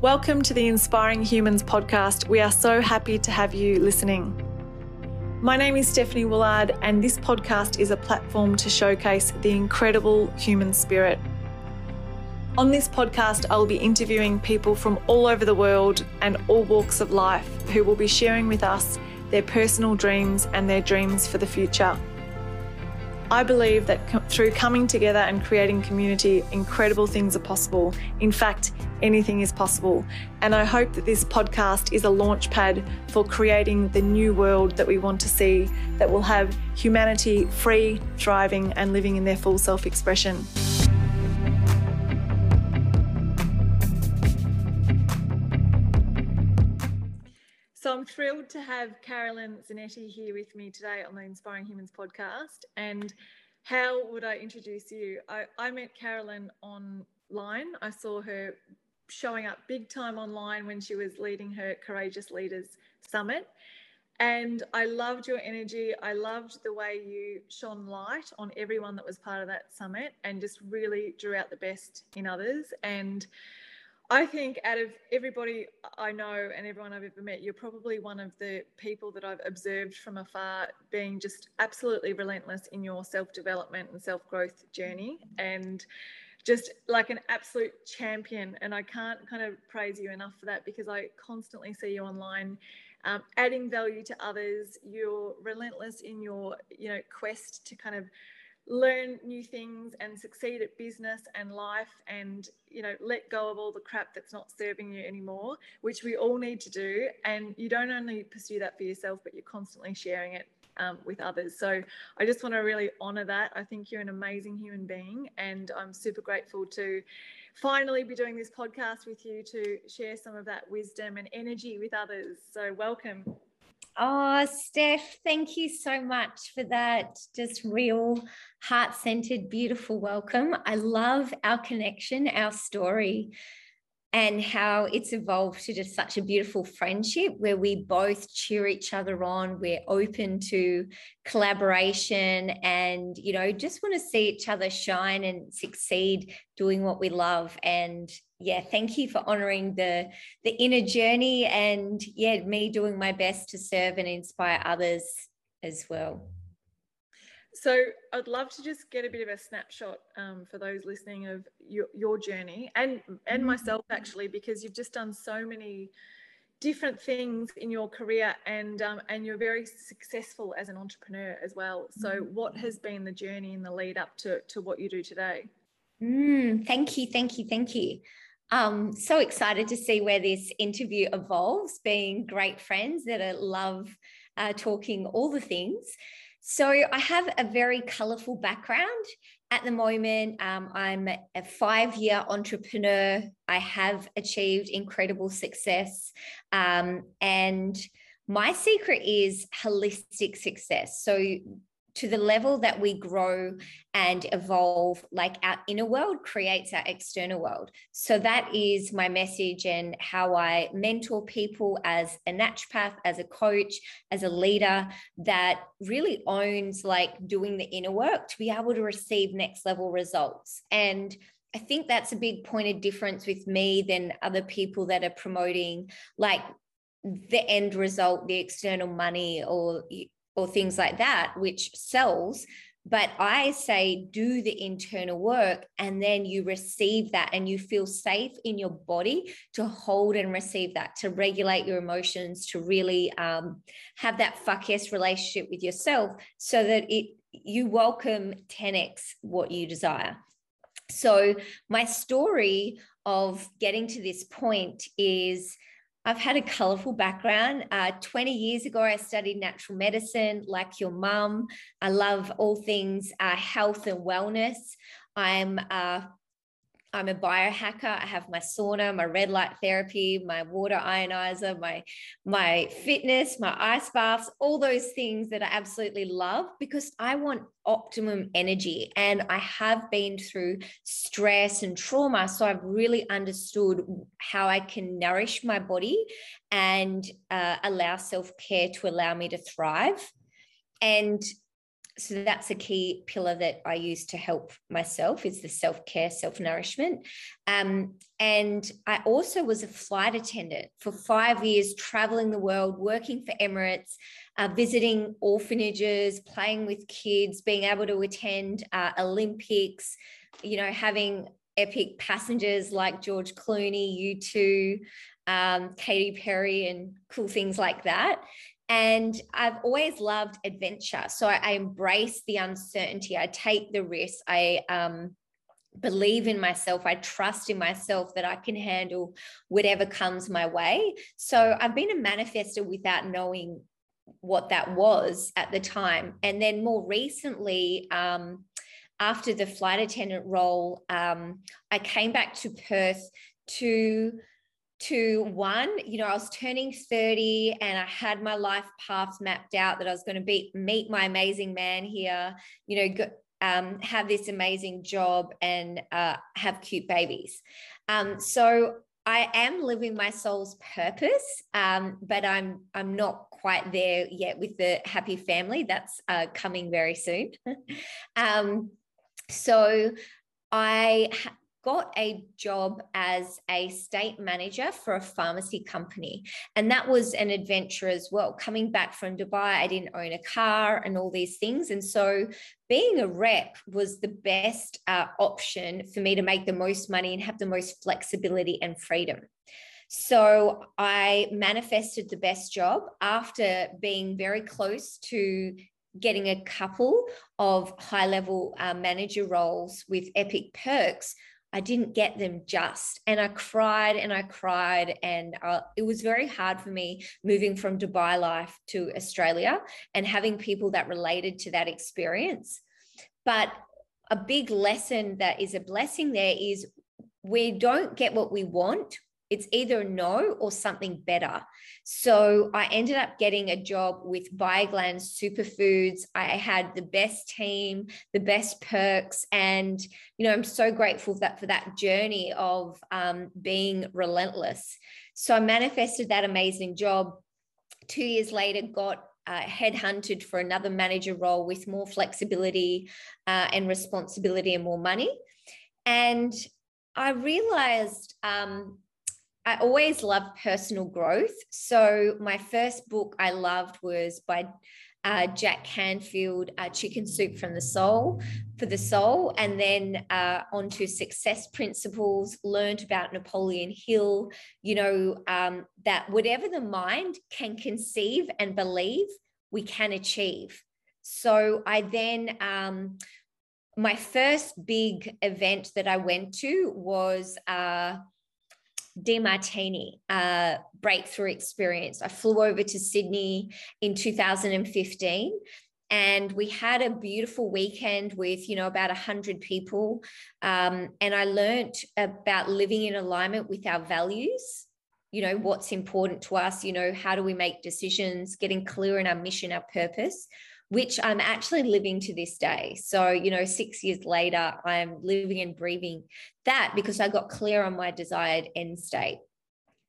Welcome to the Inspiring Humans podcast. We are so happy to have you listening. My name is Stephanie Willard, and this podcast is a platform to showcase the incredible human spirit. On this podcast, I'll be interviewing people from all over the world and all walks of life who will be sharing with us their personal dreams and their dreams for the future. I believe that through coming together and creating community, incredible things are possible. In fact, anything is possible. And I hope that this podcast is a launch pad for creating the new world that we want to see that will have humanity free, thriving, and living in their full self expression. So I'm thrilled to have Carolyn Zanetti here with me today on the Inspiring Humans podcast. And how would I introduce you? I, I met Carolyn online. I saw her showing up big time online when she was leading her Courageous Leaders Summit. And I loved your energy. I loved the way you shone light on everyone that was part of that summit and just really drew out the best in others. And I think out of everybody I know and everyone I've ever met, you're probably one of the people that I've observed from afar being just absolutely relentless in your self development and self growth journey and just like an absolute champion. And I can't kind of praise you enough for that because I constantly see you online. Um, adding value to others, you're relentless in your, you know, quest to kind of learn new things and succeed at business and life and you know let go of all the crap that's not serving you anymore which we all need to do and you don't only pursue that for yourself but you're constantly sharing it um, with others. So i just want to really honor that. I think you're an amazing human being and i'm super grateful to finally be doing this podcast with you to share some of that wisdom and energy with others. So welcome. Oh, Steph, thank you so much for that just real heart centered, beautiful welcome. I love our connection, our story, and how it's evolved to just such a beautiful friendship where we both cheer each other on. We're open to collaboration and, you know, just want to see each other shine and succeed doing what we love. And yeah, thank you for honoring the the inner journey and yeah, me doing my best to serve and inspire others as well. So I'd love to just get a bit of a snapshot um, for those listening of your, your journey and and mm-hmm. myself actually because you've just done so many different things in your career and um, and you're very successful as an entrepreneur as well. So mm-hmm. what has been the journey in the lead up to to what you do today? Mm, thank you, thank you, thank you. Um, so excited to see where this interview evolves, being great friends that I love uh, talking all the things. So I have a very colorful background. At the moment, um, I'm a five year entrepreneur. I have achieved incredible success. Um, and my secret is holistic success. So to the level that we grow and evolve, like our inner world creates our external world. So that is my message and how I mentor people as a naturopath, as a coach, as a leader that really owns like doing the inner work to be able to receive next level results. And I think that's a big point of difference with me than other people that are promoting like the end result, the external money, or or things like that, which sells. But I say, do the internal work, and then you receive that, and you feel safe in your body to hold and receive that, to regulate your emotions, to really um, have that fuck yes relationship with yourself, so that it you welcome 10x what you desire. So, my story of getting to this point is I've had a colorful background. Uh, 20 years ago, I studied natural medicine like your mum. I love all things uh, health and wellness. I'm uh, I'm a biohacker. I have my sauna, my red light therapy, my water ionizer, my my fitness, my ice baths, all those things that I absolutely love because I want optimum energy and I have been through stress and trauma so I've really understood how I can nourish my body and uh, allow self-care to allow me to thrive and so that's a key pillar that I use to help myself is the self-care, self-nourishment. Um, and I also was a flight attendant for five years, traveling the world, working for Emirates, uh, visiting orphanages, playing with kids, being able to attend uh, Olympics, you know, having epic passengers like George Clooney, U2, um, Katy Perry, and cool things like that. And I've always loved adventure. So I, I embrace the uncertainty. I take the risk. I um, believe in myself. I trust in myself that I can handle whatever comes my way. So I've been a manifester without knowing what that was at the time. And then more recently, um, after the flight attendant role, um, I came back to Perth to to one, you know, I was turning 30 and I had my life paths mapped out that I was going to be meet my amazing man here, you know, go, um, have this amazing job and uh, have cute babies. Um, so I am living my soul's purpose, um, but I'm I'm not quite there yet with the happy family. That's uh, coming very soon. um, so I got a job as a state manager for a pharmacy company. And that was an adventure as well. Coming back from Dubai, I didn't own a car and all these things. And so being a rep was the best uh, option for me to make the most money and have the most flexibility and freedom. So I manifested the best job after being very close to getting a couple of high level uh, manager roles with epic perks I didn't get them just. And I cried and I cried. And uh, it was very hard for me moving from Dubai life to Australia and having people that related to that experience. But a big lesson that is a blessing there is we don't get what we want it's either no or something better. So I ended up getting a job with Bioglan Superfoods. I had the best team, the best perks, and you know I'm so grateful for that for that journey of um, being relentless. So I manifested that amazing job. Two years later, got uh, headhunted for another manager role with more flexibility uh, and responsibility and more money. And I realized um, I always loved personal growth. So my first book I loved was by uh, Jack Canfield, uh, Chicken Soup from the Soul for the Soul, and then uh, onto Success Principles, learned about Napoleon Hill, you know, um, that whatever the mind can conceive and believe, we can achieve. So I then, um, my first big event that I went to was uh, Demartini uh, breakthrough experience. I flew over to Sydney in 2015 and we had a beautiful weekend with you know about 100 people um, and i learned about living in alignment with our values you know what's important to us you know how do we make decisions getting clear in our mission our purpose which I'm actually living to this day. So, you know, six years later, I'm living and breathing that because I got clear on my desired end state.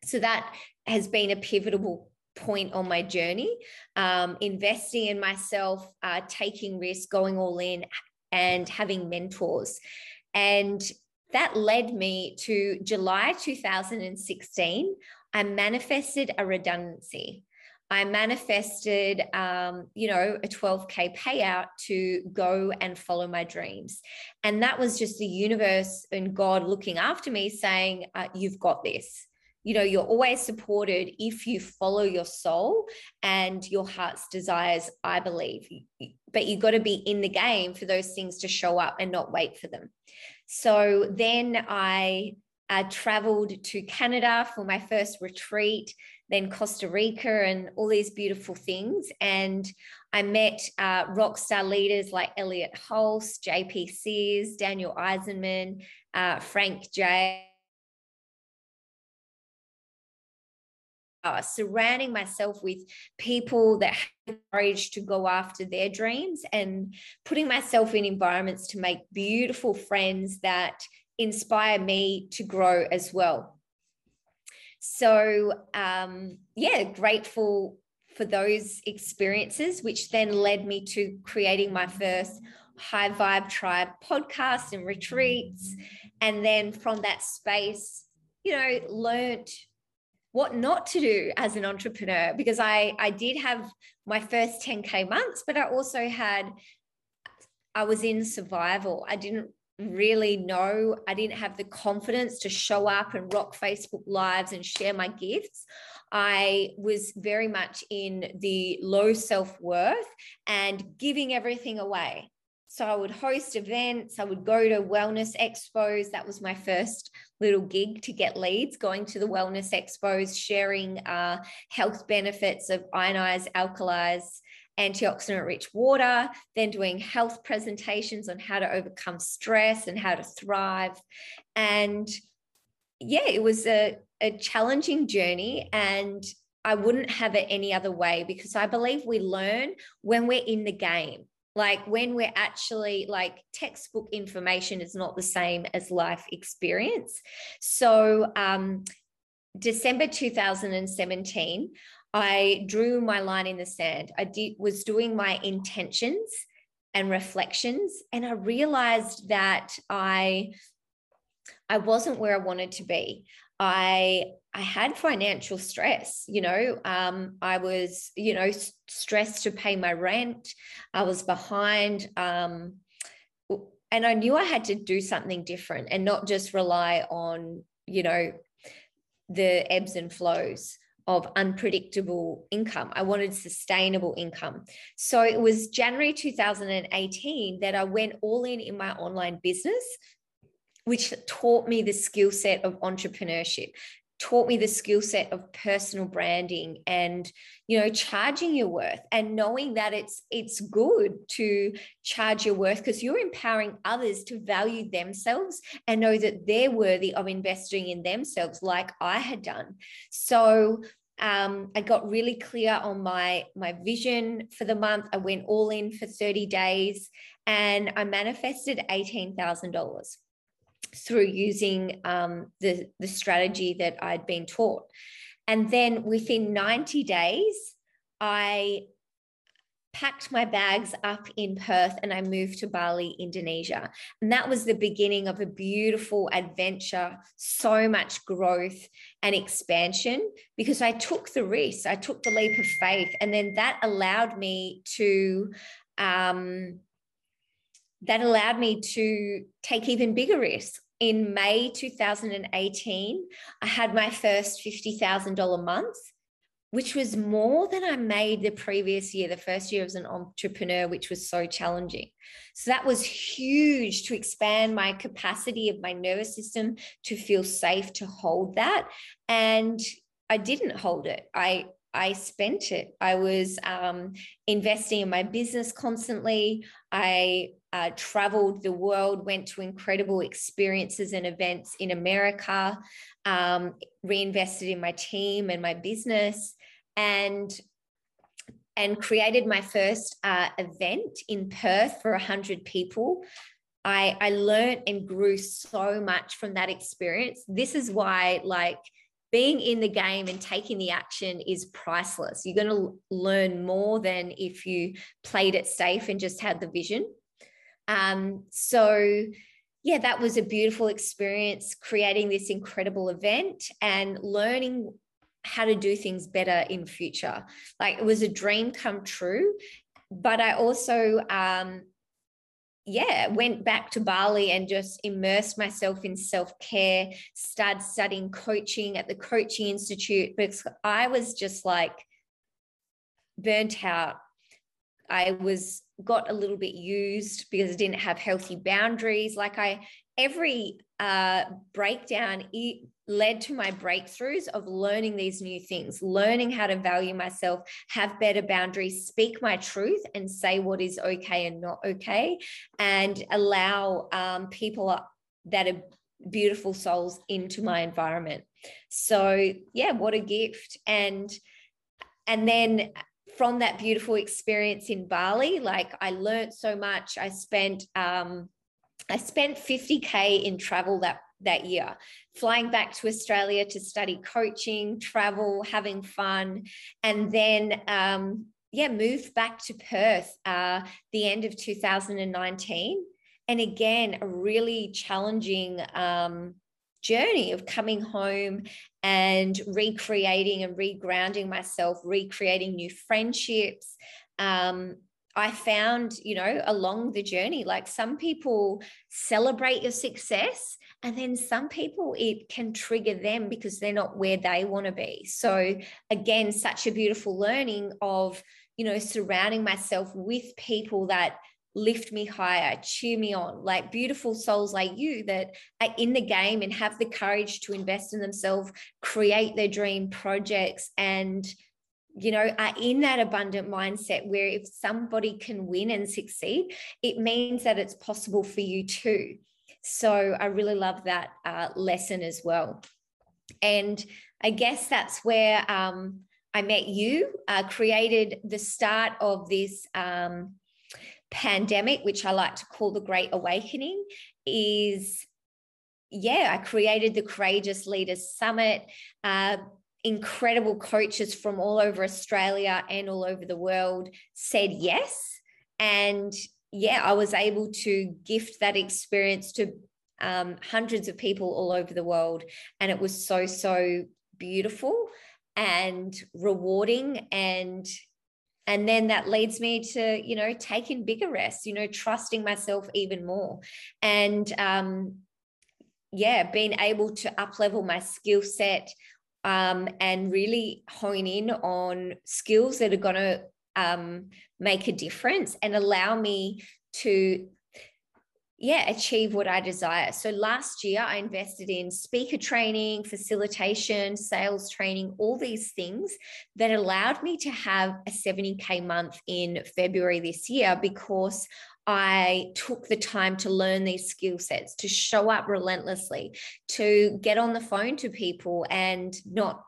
So, that has been a pivotal point on my journey. Um, investing in myself, uh, taking risks, going all in, and having mentors. And that led me to July 2016. I manifested a redundancy. I manifested, um, you know, a 12K payout to go and follow my dreams. And that was just the universe and God looking after me saying, uh, You've got this. You know, you're always supported if you follow your soul and your heart's desires, I believe. But you've got to be in the game for those things to show up and not wait for them. So then I uh, traveled to Canada for my first retreat then Costa Rica and all these beautiful things. And I met uh, rock star leaders like Elliott Hulse, JP Sears, Daniel Eisenman, uh, Frank J. Uh, surrounding myself with people that have courage to go after their dreams and putting myself in environments to make beautiful friends that inspire me to grow as well. So, um, yeah, grateful for those experiences, which then led me to creating my first High Vibe Tribe podcast and retreats. And then from that space, you know, learned what not to do as an entrepreneur because I I did have my first 10k months but I also had I was in survival I didn't really know I didn't have the confidence to show up and rock Facebook lives and share my gifts I was very much in the low self-worth and giving everything away so I would host events, I would go to wellness expos. That was my first little gig to get leads, going to the wellness expos, sharing uh, health benefits of ionized, alkalized, antioxidant rich water, then doing health presentations on how to overcome stress and how to thrive. And yeah, it was a, a challenging journey. And I wouldn't have it any other way because I believe we learn when we're in the game like when we're actually like textbook information is not the same as life experience so um december 2017 i drew my line in the sand i did was doing my intentions and reflections and i realized that i i wasn't where i wanted to be i I had financial stress. You know, um, I was, you know, stressed to pay my rent. I was behind. Um, and I knew I had to do something different and not just rely on, you know, the ebbs and flows of unpredictable income. I wanted sustainable income. So it was January 2018 that I went all in in my online business which taught me the skill set of entrepreneurship taught me the skill set of personal branding and you know charging your worth and knowing that it's it's good to charge your worth because you're empowering others to value themselves and know that they're worthy of investing in themselves like I had done so um, I got really clear on my my vision for the month. I went all in for 30 days and I manifested $18,000 through using um, the, the strategy that I'd been taught. And then within 90 days, I packed my bags up in Perth and I moved to Bali, Indonesia. And that was the beginning of a beautiful adventure, so much growth and expansion because I took the risk, I took the leap of faith. And then that allowed me to. Um, that allowed me to take even bigger risks. In May 2018, I had my first $50,000 month, which was more than I made the previous year, the first year as an entrepreneur, which was so challenging. So that was huge to expand my capacity of my nervous system to feel safe to hold that. And I didn't hold it. I I spent it. I was um, investing in my business constantly. I uh, traveled the world, went to incredible experiences and events in America, um, reinvested in my team and my business, and and created my first uh, event in Perth for 100 people. I, I learned and grew so much from that experience. This is why, like, being in the game and taking the action is priceless. You're going to learn more than if you played it safe and just had the vision. Um, so, yeah, that was a beautiful experience creating this incredible event and learning how to do things better in future. Like it was a dream come true. But I also um, yeah, went back to Bali and just immersed myself in self care, started studying coaching at the Coaching Institute because I was just like burnt out. I was got a little bit used because I didn't have healthy boundaries. Like I, every uh, breakdown led to my breakthroughs of learning these new things, learning how to value myself, have better boundaries, speak my truth, and say what is okay and not okay, and allow um, people that are beautiful souls into my environment. So yeah, what a gift! And and then from that beautiful experience in Bali, like I learned so much. I spent um, I spent 50K in travel that that year, flying back to Australia to study coaching, travel, having fun, and then um, yeah, moved back to Perth uh, the end of 2019. And again, a really challenging um, journey of coming home and recreating and regrounding myself, recreating new friendships. Um, I found, you know, along the journey, like some people celebrate your success, and then some people it can trigger them because they're not where they want to be. So, again, such a beautiful learning of, you know, surrounding myself with people that lift me higher, cheer me on, like beautiful souls like you that are in the game and have the courage to invest in themselves, create their dream projects, and you know, are in that abundant mindset where if somebody can win and succeed, it means that it's possible for you too. So I really love that uh, lesson as well. And I guess that's where um, I met you, uh, created the start of this um, pandemic, which I like to call the Great Awakening, is yeah, I created the Courageous Leaders Summit. Uh, incredible coaches from all over Australia and all over the world said yes. And yeah, I was able to gift that experience to um, hundreds of people all over the world. And it was so, so beautiful and rewarding and and then that leads me to you know taking bigger risks you know trusting myself even more and um yeah being able to up level my skill set um, and really hone in on skills that are going to um, make a difference and allow me to yeah achieve what i desire. So last year i invested in speaker training facilitation sales training all these things that allowed me to have a 70k month in february this year because I took the time to learn these skill sets, to show up relentlessly, to get on the phone to people and not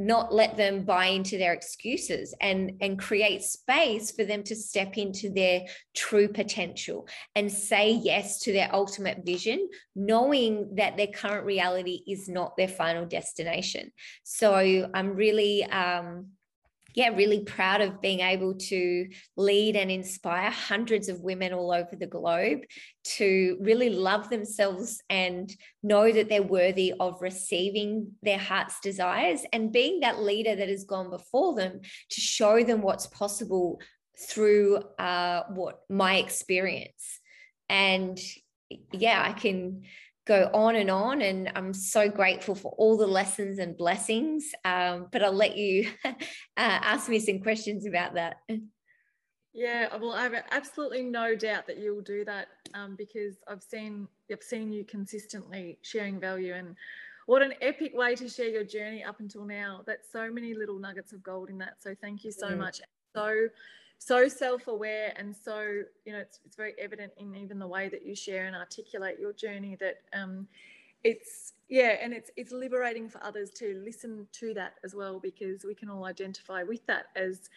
not let them buy into their excuses and and create space for them to step into their true potential and say yes to their ultimate vision knowing that their current reality is not their final destination. So i'm really um yeah, really proud of being able to lead and inspire hundreds of women all over the globe to really love themselves and know that they're worthy of receiving their heart's desires and being that leader that has gone before them to show them what's possible through uh, what my experience. And yeah, I can go on and on. And I'm so grateful for all the lessons and blessings. Um, but I'll let you uh, ask me some questions about that. Yeah, well, I have absolutely no doubt that you'll do that um, because I've seen I've seen you consistently sharing value and what an epic way to share your journey up until now. That's so many little nuggets of gold in that. So thank you so mm. much. So so self-aware and so you know it's, it's very evident in even the way that you share and articulate your journey that um, it's yeah and it's it's liberating for others to listen to that as well because we can all identify with that as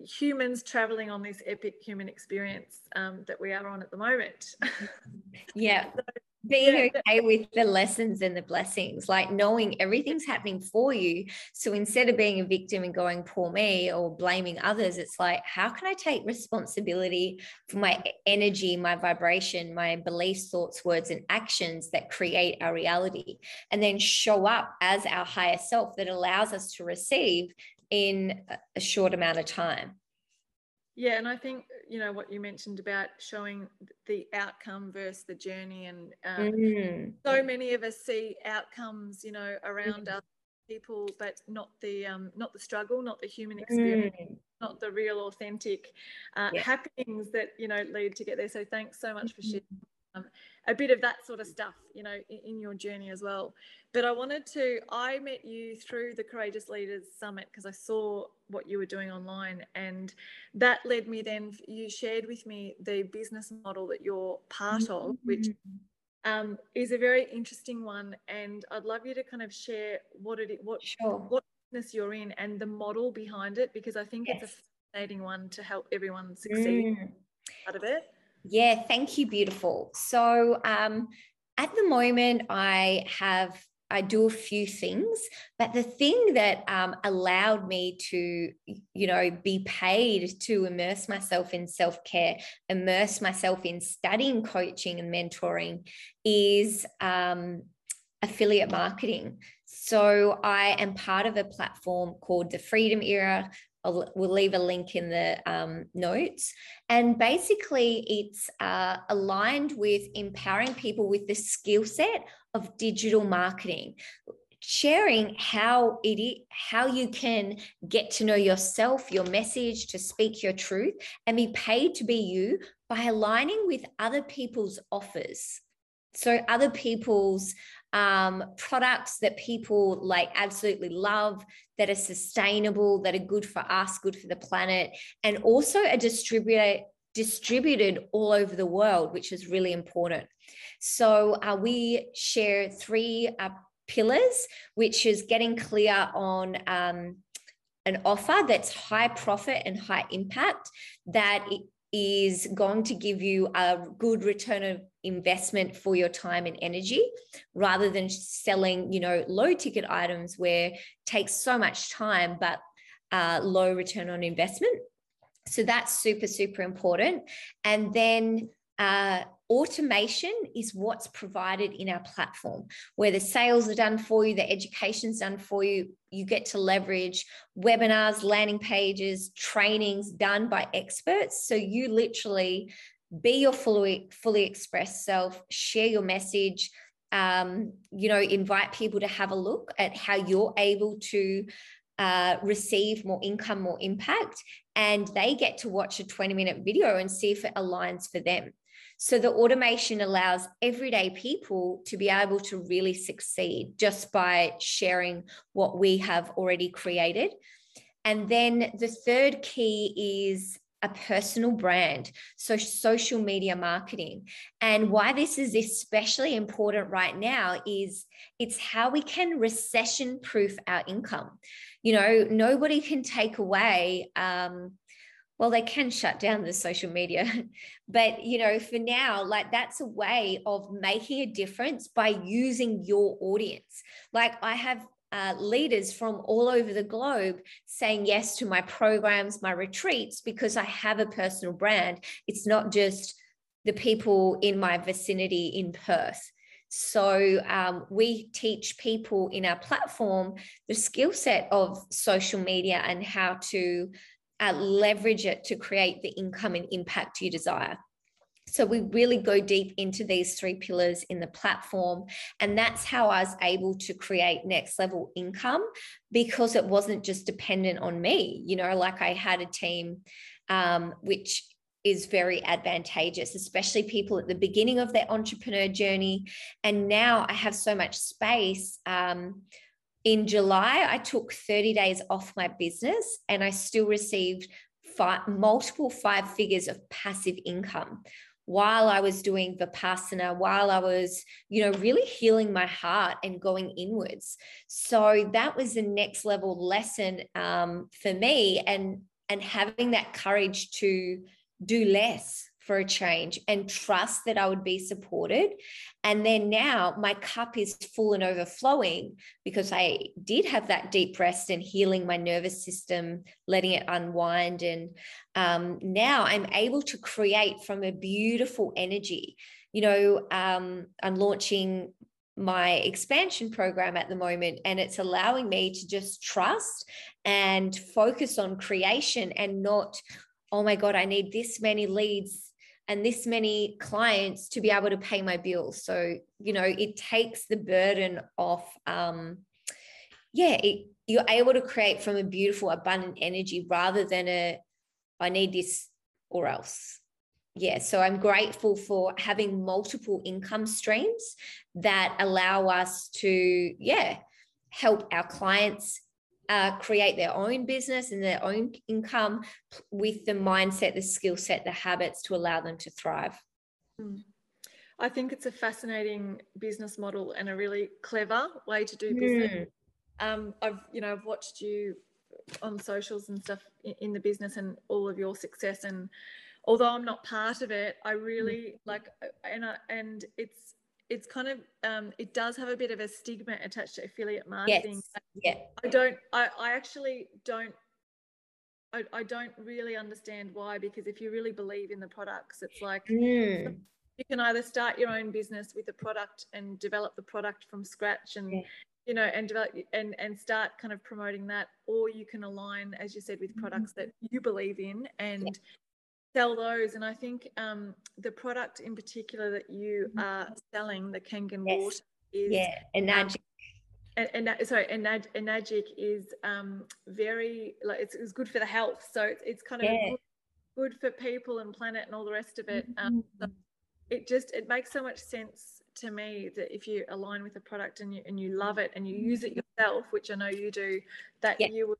humans traveling on this epic human experience um, that we are on at the moment yeah so, being yeah. okay with the lessons and the blessings, like knowing everything's happening for you. So instead of being a victim and going, poor me, or blaming others, it's like, how can I take responsibility for my energy, my vibration, my beliefs, thoughts, words, and actions that create our reality? And then show up as our higher self that allows us to receive in a short amount of time. Yeah, and I think you know what you mentioned about showing the outcome versus the journey, and um, mm. so many of us see outcomes, you know, around mm. other people, but not the um, not the struggle, not the human experience, mm. not the real, authentic uh, yeah. happenings that you know lead to get there. So thanks so much for mm-hmm. sharing um, a bit of that sort of stuff, you know, in, in, your journey as well. But I wanted to, I met you through the Courageous Leaders Summit because I saw what you were doing online. And that led me then, you shared with me the business model that you're part mm-hmm. of, which um, is a very interesting one. And I'd love you to kind of share what it, what, sure. what business you're in and the model behind it, because I think yes. it's a fascinating one to help everyone succeed mm. out of it. Yeah, thank you, beautiful. So, um, at the moment, I have I do a few things, but the thing that um, allowed me to, you know, be paid to immerse myself in self care, immerse myself in studying coaching and mentoring, is um, affiliate marketing. So I am part of a platform called the Freedom Era. I'll, we'll leave a link in the um, notes. And basically, it's uh, aligned with empowering people with the skill set of digital marketing sharing how it how you can get to know yourself your message to speak your truth and be paid to be you by aligning with other people's offers so other people's um, products that people like absolutely love that are sustainable that are good for us good for the planet and also are distributed distributed all over the world which is really important. So uh, we share three uh, pillars which is getting clear on um, an offer that's high profit and high impact that is going to give you a good return of investment for your time and energy rather than selling you know low ticket items where takes so much time but uh, low return on investment. So that's super super important. And then uh, automation is what's provided in our platform. Where the sales are done for you the education's done for you you get to leverage webinars landing pages trainings done by experts. So you literally be your fully fully expressed self share your message um, you know invite people to have a look at how you're able to uh, receive more income more impact and they get to watch a 20 minute video and see if it aligns for them so the automation allows everyday people to be able to really succeed just by sharing what we have already created. And then the third key is a personal brand, so social media marketing. And why this is especially important right now is it's how we can recession proof our income. You know, nobody can take away um, well they can shut down the social media but you know for now like that's a way of making a difference by using your audience. Like i have uh, leaders from all over the globe saying yes to my programs my retreats because i have a personal brand. It's not just the people in my vicinity in perth. So um, we teach people in our platform the skill set of social media and how to uh, leverage it to create the income and impact you desire. So we really go deep into these three pillars in the platform. And that's how I was able to create next level income because it wasn't just dependent on me. You know, like I had a team um, which is very advantageous, especially people at the beginning of their entrepreneur journey. And now I have so much space. Um, in July, I took 30 days off my business and I still received five, multiple five figures of passive income while I was doing Vipassana, while I was, you know, really healing my heart and going inwards. So that was the next level lesson um, for me and, and having that courage to do less for a change and trust that I would be supported. And then now my cup is full and overflowing because I did have that deep rest and healing my nervous system, letting it unwind. And um, now I'm able to create from a beautiful energy. You know, um, I'm launching my expansion program at the moment and it's allowing me to just trust and focus on creation and not oh my god i need this many leads and this many clients to be able to pay my bills. So, you know, it takes the burden off. Um, yeah, it, you're able to create from a beautiful, abundant energy rather than a, I need this or else. Yeah, so I'm grateful for having multiple income streams that allow us to, yeah, help our clients uh, create their own business and their own income with the mindset, the skill set, the habits to allow them to thrive. Hmm. I think it's a fascinating business model and a really clever way to do business. Mm. Um, I've you know I've watched you on socials and stuff in the business and all of your success and although I'm not part of it, I really mm. like and I, and it's it's kind of um, it does have a bit of a stigma attached to affiliate marketing. Yes. Yeah. I don't. I, I actually don't. I, I don't really understand why because if you really believe in the products, it's like Mm. you can either start your own business with a product and develop the product from scratch and Yeah. you know and develop and and start kind of promoting that or you can align as you said with Mm-hmm. products that you believe in and sell those and i think um, the product in particular that you Mhm. are selling the kangen Yes. water is Yeah. And now um, and, and sorry, and Nag- and is um, very like it's, it's good for the health. So it's, it's kind of Yeah. good, good for people and planet and all the rest of it. Um, so Mm. it just it makes so much sense to me that if you align with a product and you and you love it and you use it yourself, which I know you do, that Yeah. you would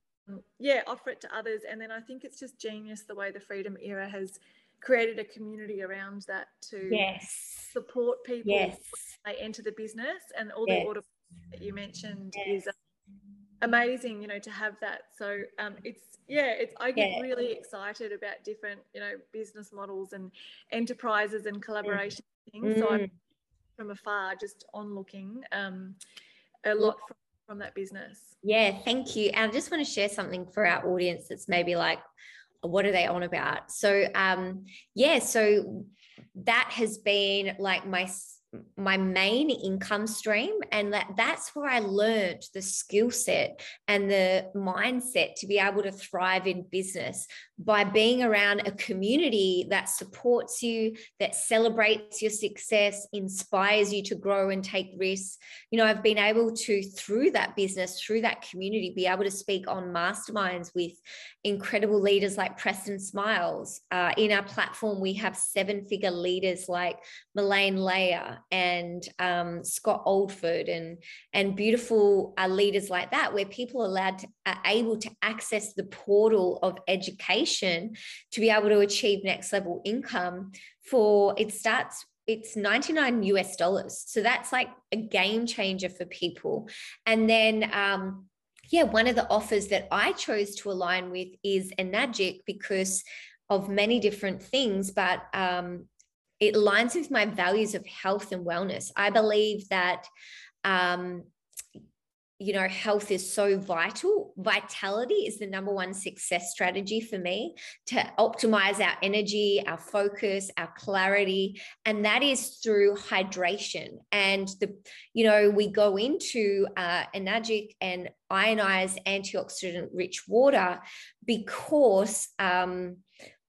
yeah offer it to others. And then I think it's just genius the way the Freedom Era has created a community around that to yes. support people Yes. they enter the business and all Yes. the order that you mentioned Yes. is amazing you know to have that so um, it's yeah it's i get Yeah. really excited about different you know business models and enterprises and collaboration things so i'm Mm. from afar just on looking um, a lot from, from that business Yeah, thank you. And I just want to share something for our audience that's maybe like, what are they on about? So, um, yeah, so that has been like my my main income stream and that that's where i learned the skill set and the mindset to be able to thrive in business by being around a community that supports you that celebrates your success inspires you to grow and take risks. You know i've been able to through that business through that community be able to speak on masterminds with incredible leaders like preston smiles. Uh, in our platform we have seven figure leaders like Melanie Layer and um, Scott Oldford and and beautiful uh, leaders like that, where people are allowed to, are able to access the portal of education to be able to achieve next level income. For it starts it's 99 US dollars, so that's like a game changer for people. And then um, yeah, one of the offers that I chose to align with is Enagic because of many different things, but um, it aligns with my values of health and wellness. I believe that, um, you know, health is so vital. Vitality is the number one success strategy for me to optimize our energy, our focus, our clarity. And that is through hydration. And the, you know, we go into uh, enagic and ionized antioxidant rich water because um,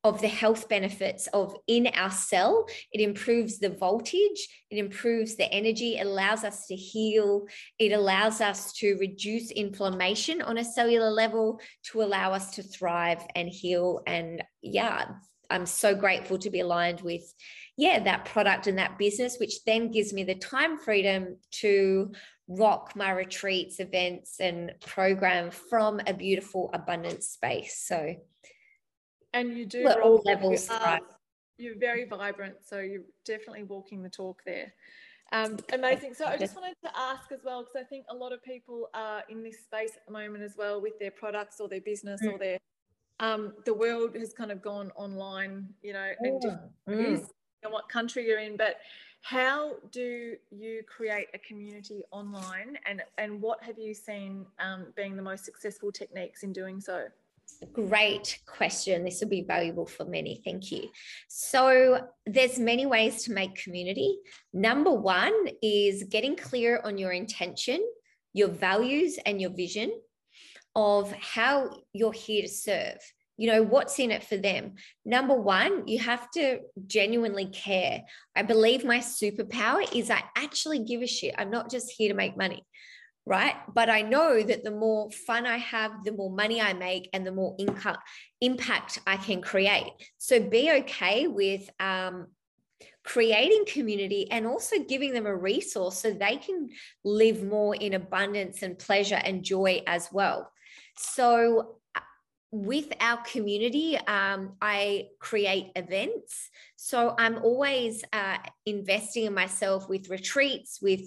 of the health benefits of in our cell. It improves the voltage it improves the energy it allows us to heal it allows us to reduce inflammation on a cellular level to allow us to thrive and heal. And yeah i'm so grateful to be aligned with yeah that product and that business which then gives me the time freedom to rock my retreats events and program from a beautiful abundance space. So and you do all you levels are- thrive. you're very vibrant so you're definitely walking the talk there um, amazing so i just wanted to ask as well because i think a lot of people are in this space at the moment as well with their products or their business Mm. or their um, the world has kind of gone online you know and Mm. and what country you're in but how do you create a community online and and what have you seen um, being the most successful techniques in doing so Great question. This will be valuable for many. Thank you. So there's many ways to make community. Number one is getting clear on your intention, your values, and your vision of how you're here to serve. You know, what's in it for them? Number one, you have to genuinely care. I believe my superpower is I actually give a shit. I'm not just here to make money right? But I know that the more fun I have, the more money I make, and the more income impact I can create. So be okay with um, creating community and also giving them a resource so they can live more in abundance and pleasure and joy as well. So uh, with our community, um, I create events. So I'm always uh, investing in myself with retreats, with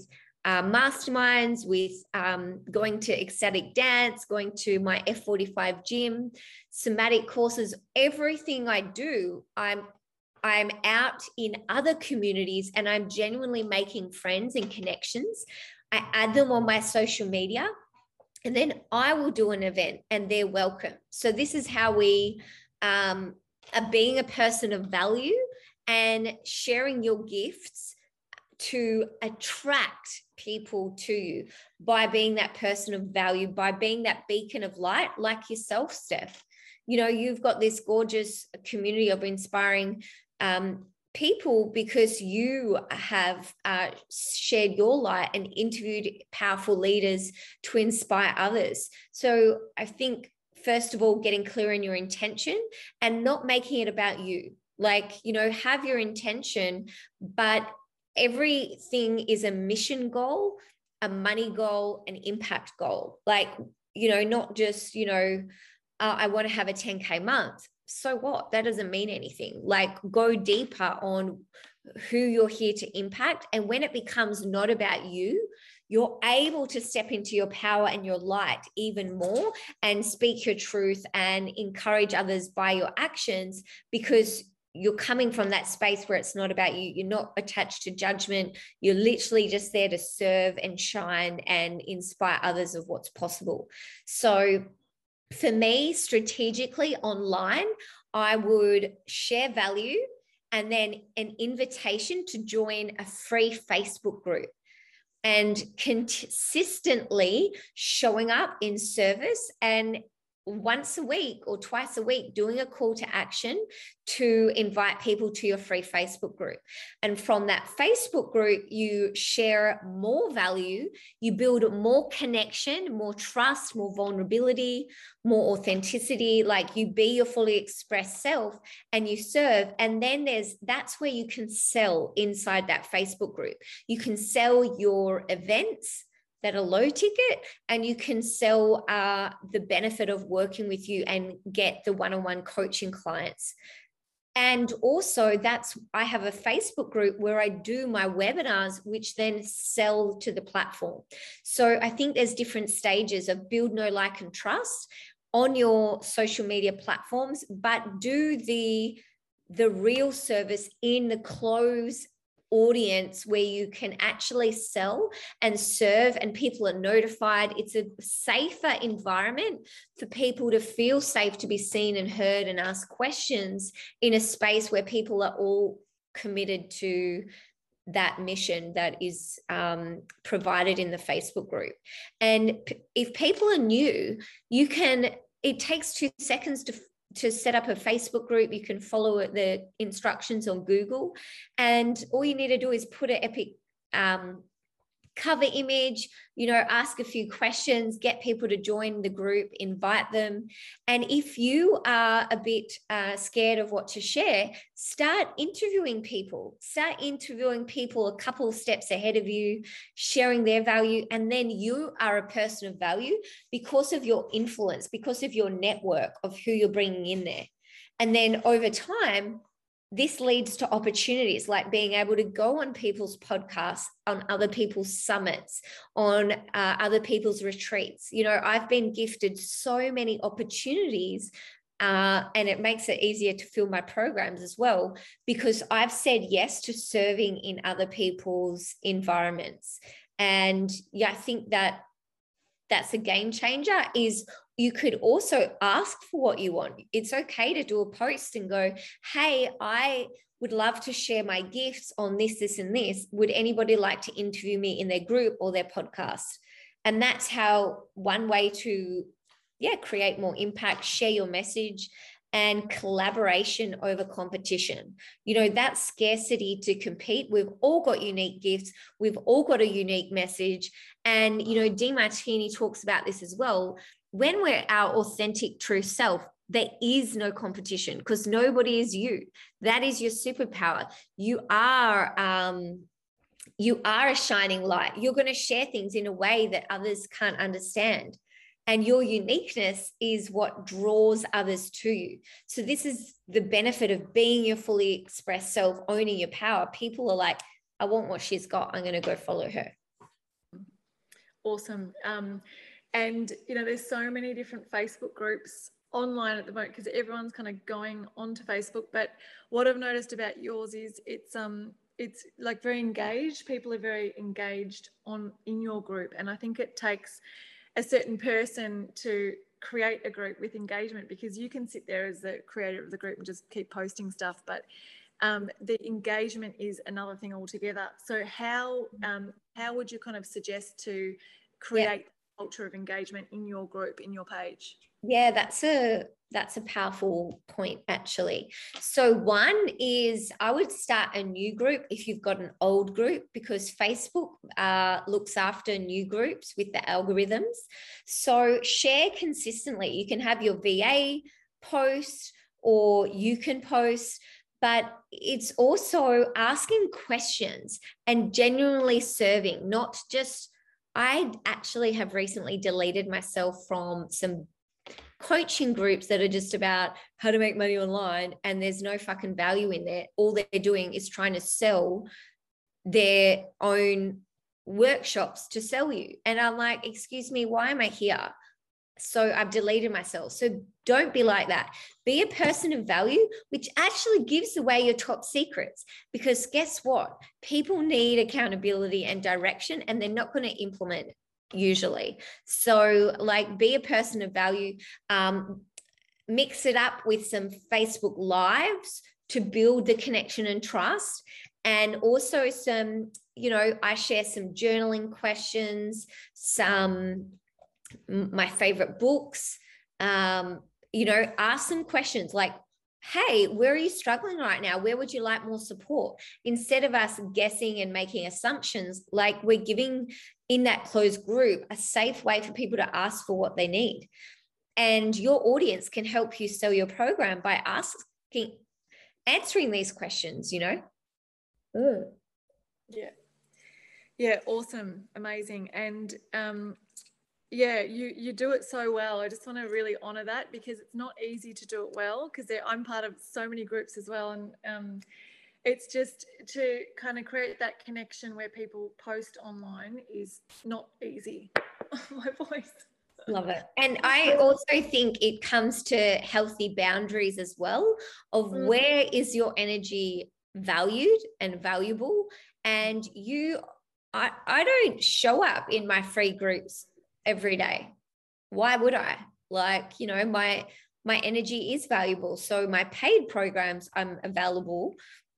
uh, masterminds, with um, going to ecstatic dance, going to my F45 gym, somatic courses, everything I do, I'm I'm out in other communities and I'm genuinely making friends and connections. I add them on my social media and then I will do an event and they're welcome. So this is how we um, are being a person of value and sharing your gifts to attract people to you by being that person of value, by being that beacon of light, like yourself, Steph. You know, you've got this gorgeous community of inspiring um, people because you have uh, shared your light and interviewed powerful leaders to inspire others. So I think, first of all, getting clear in your intention and not making it about you. Like, you know, have your intention, but everything is a mission goal, a money goal, an impact goal. Like, you know, not just, you know, uh, I want to have a 10K month. So what? That doesn't mean anything. Like, go deeper on who you're here to impact. And when it becomes not about you, you're able to step into your power and your light even more and speak your truth and encourage others by your actions because you're coming from that space where it's not about you you're not attached to judgment. You're literally just there to serve and shine and inspire others of what's possible. So for me strategically online i would share value and then an invitation to join a free facebook group and consistently showing up in service and once a week or twice a week doing a call to action to invite people to your free Facebook group. And from that Facebook group, you share more value, you build more connection, more trust, more vulnerability, more authenticity, like you be your fully expressed self and you serve. And then there's that's where you can sell inside that Facebook group. You can sell your events that are low ticket and you can sell uh, the benefit of working with you and get the one-on-one coaching clients. And also that's i have a facebook group where i do my webinars which then sell to the platform. So i think there's different stages of build no like and trust on your social media platforms but do the the real service in the close audience where you can actually sell and serve and people are notified it's a safer environment for people to feel safe to be seen and heard and ask questions in a space where people are all committed to that mission that is um, provided in the Facebook group. And if people are new, you can, it takes two seconds to to set up a Facebook group, you can follow the instructions on Google. And all you need to do is put an epic um, cover image, you know, ask a few questions, get people to join the group, invite them. And if you are a bit uh, scared of what to share, start interviewing people, start interviewing people a couple steps ahead of you, sharing their value. And then you are a person of value because of your influence, because of your network of who you're bringing in there. And then over time, this leads to opportunities like being able to go on people's podcasts, on other people's summits, on uh, other people's retreats. You know, I've been gifted so many opportunities. Uh, and it makes it easier to fill my programs as well because I've said yes to serving in other people's environments. And yeah, I think that that's a game changer is you could also ask for what you want. It's okay to do a post and go, hey, I would love to share my gifts on this, this, and this. Would anybody like to interview me in their group or their podcast? And that's how one way to, yeah, create more impact, share your message and collaboration over competition. You know, that scarcity to compete. We've all got unique gifts, we've all got a unique message. And, you know, Demartini talks about this as well when we're our authentic true self, there is no competition because nobody is you. That is your superpower. You are um, you are a shining light. You're going to share things in a way that others can't understand. And your uniqueness is what draws others to you. So, this is the benefit of being your fully expressed self, owning your power. People are like, I want what she's got. I'm going to go follow her. Awesome. Um, and, you know, there's so many different Facebook groups online at the moment because everyone's kind of going onto Facebook. But what I've noticed about yours is it's um it's like very engaged. People are very engaged on in your group, and I think it takes a certain person to create a group with engagement because you can sit there as the creator of the group and just keep posting stuff, but um, the engagement is another thing altogether. So how um, how would you kind of suggest to create yeah. culture of engagement in your group in your page? Yeah, that's a that's a powerful point actually. So one is I would start a new group if you've got an old group because Facebook uh, looks after new groups with the algorithms. So share consistently. You can have your VA post or you can post but it's also asking questions and genuinely serving, not just. I actually have recently deleted myself from some coaching groups that are just about how to make money online and there's no fucking value in there. All they're doing is trying to sell their own workshops to sell you. And I'm like, excuse me, why am I here? So I've deleted myself. So don't be like that. Be a person of value, which actually gives away your top secrets. Because guess what? People need accountability and direction, and they're not going to implement usually. So, like, be a person of value. Um, mix it up with some Facebook lives to build the connection and trust. And also, some, you know, I share some journaling questions, some my favorite books. Um, you know, ask some questions like, hey, where are you struggling right now? Where would you like more support? Instead of us guessing and making assumptions, like we're giving in that closed group a safe way for people to ask for what they need. And your audience can help you sell your program by asking, answering these questions, you know? Mm. Yeah. Yeah, awesome, amazing. And um, yeah, you you do it so well. I just want to really honor that because it's not easy to do it well because I'm part of so many groups as well, and um, it's just to kind of create that connection where people post online is not easy. My voice. Love it. And I also think it comes to healthy boundaries as well of mm. where is your energy valued and valuable. And you, I, I don't show up in my free groups every day. Why would I? Like, you know, my my energy is valuable. So my paid programs I'm available,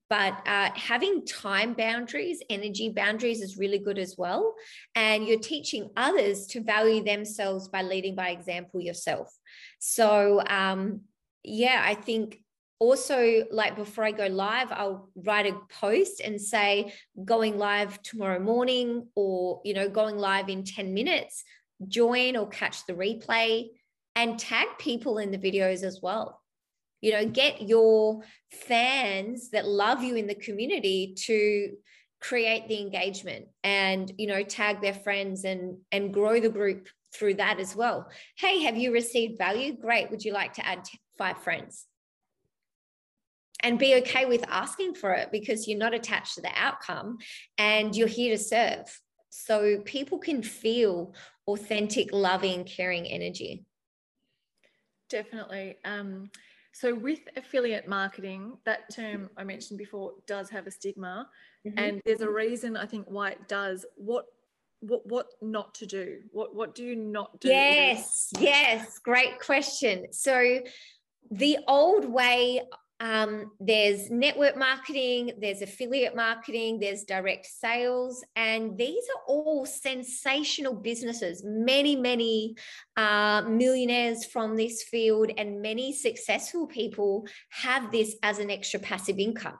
but uh, having time boundaries, energy boundaries is really good as well. And you're teaching others to value themselves by leading by example yourself. So um, yeah, I think also like before i go live i'll write a post and say going live tomorrow morning or you know going live in 10 minutes join or catch the replay and tag people in the videos as well. You know, get your fans that love you in the community to create the engagement and you know tag their friends and and grow the group through that as well. Hey have you received value? Great. Would you like to add five friends? And be okay with asking for it because you're not attached to the outcome and you're here to serve. So people can feel authentic, loving, caring energy. Definitely. Um, so, with affiliate marketing, that term I mentioned before does have a stigma, mm-hmm. and there's a reason I think why it does. What what what not to do? What what do you not do? Yes, yes, great question. So, the old way um, there's network marketing, there's affiliate marketing, there's direct sales, and these are all sensational businesses. Many, many uh, millionaires from this field and many successful people have this as an extra passive income.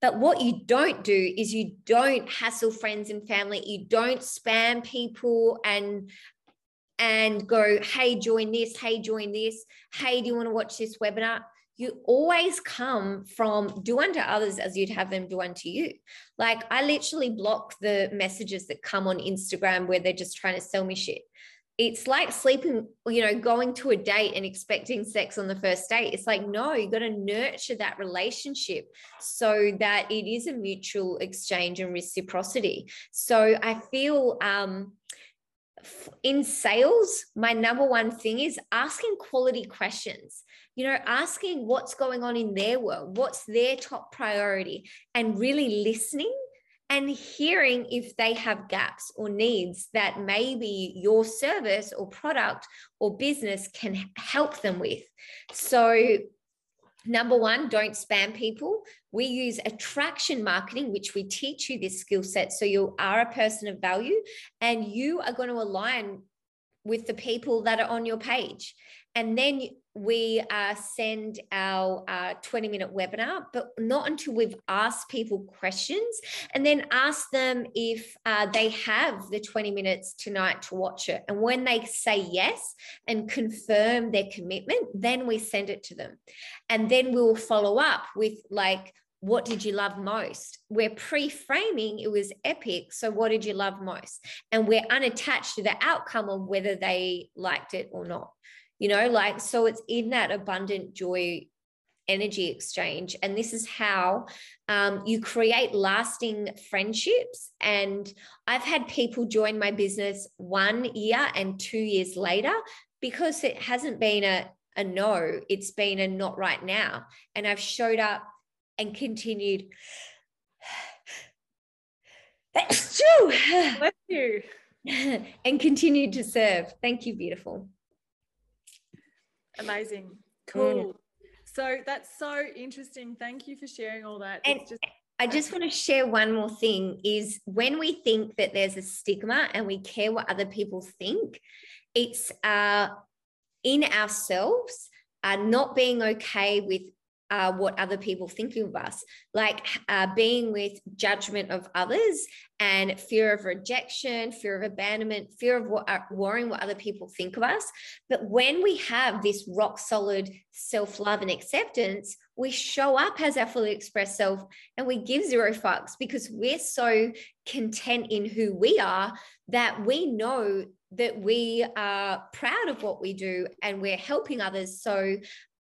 But what you don't do is you don't hassle friends and family, you don't spam people and and go, hey, join this, hey, join this, hey, do you want to watch this webinar? You always come from do unto others as you'd have them do unto you. Like I literally block the messages that come on Instagram where they're just trying to sell me shit. It's like sleeping, you know, going to a date and expecting sex on the first date. It's like, no, you got to nurture that relationship so that it is a mutual exchange and reciprocity. So I feel um, in sales, my number one thing is asking quality questions. You know, asking what's going on in their world, what's their top priority, and really listening and hearing if they have gaps or needs that maybe your service or product or business can help them with. So, number one, don't spam people. We use attraction marketing, which we teach you this skill set. So, you are a person of value and you are going to align with the people that are on your page. And then we uh, send our uh, 20 minute webinar, but not until we've asked people questions and then ask them if uh, they have the 20 minutes tonight to watch it. And when they say yes and confirm their commitment, then we send it to them. And then we'll follow up with like, what did you love most? We're pre framing, it was epic. So, what did you love most? And we're unattached to the outcome of whether they liked it or not you know like so it's in that abundant joy energy exchange and this is how um, you create lasting friendships and i've had people join my business one year and two years later because it hasn't been a, a no it's been a not right now and i've showed up and continued Thanks, too. Bless you. and continued to serve. Thank you, beautiful. Amazing. Mm. Cool. Mm. So that's so interesting. Thank you for sharing all that. And just- I just want to share one more thing is when we think that there's a stigma and we care what other people think, it's uh, in ourselves, uh, not being okay with uh, what other people think of us, like uh, being with judgment of others and fear of rejection, fear of abandonment, fear of what, uh, worrying what other people think of us. But when we have this rock solid self love and acceptance, we show up as our fully expressed self and we give zero fucks because we're so content in who we are that we know that we are proud of what we do and we're helping others. So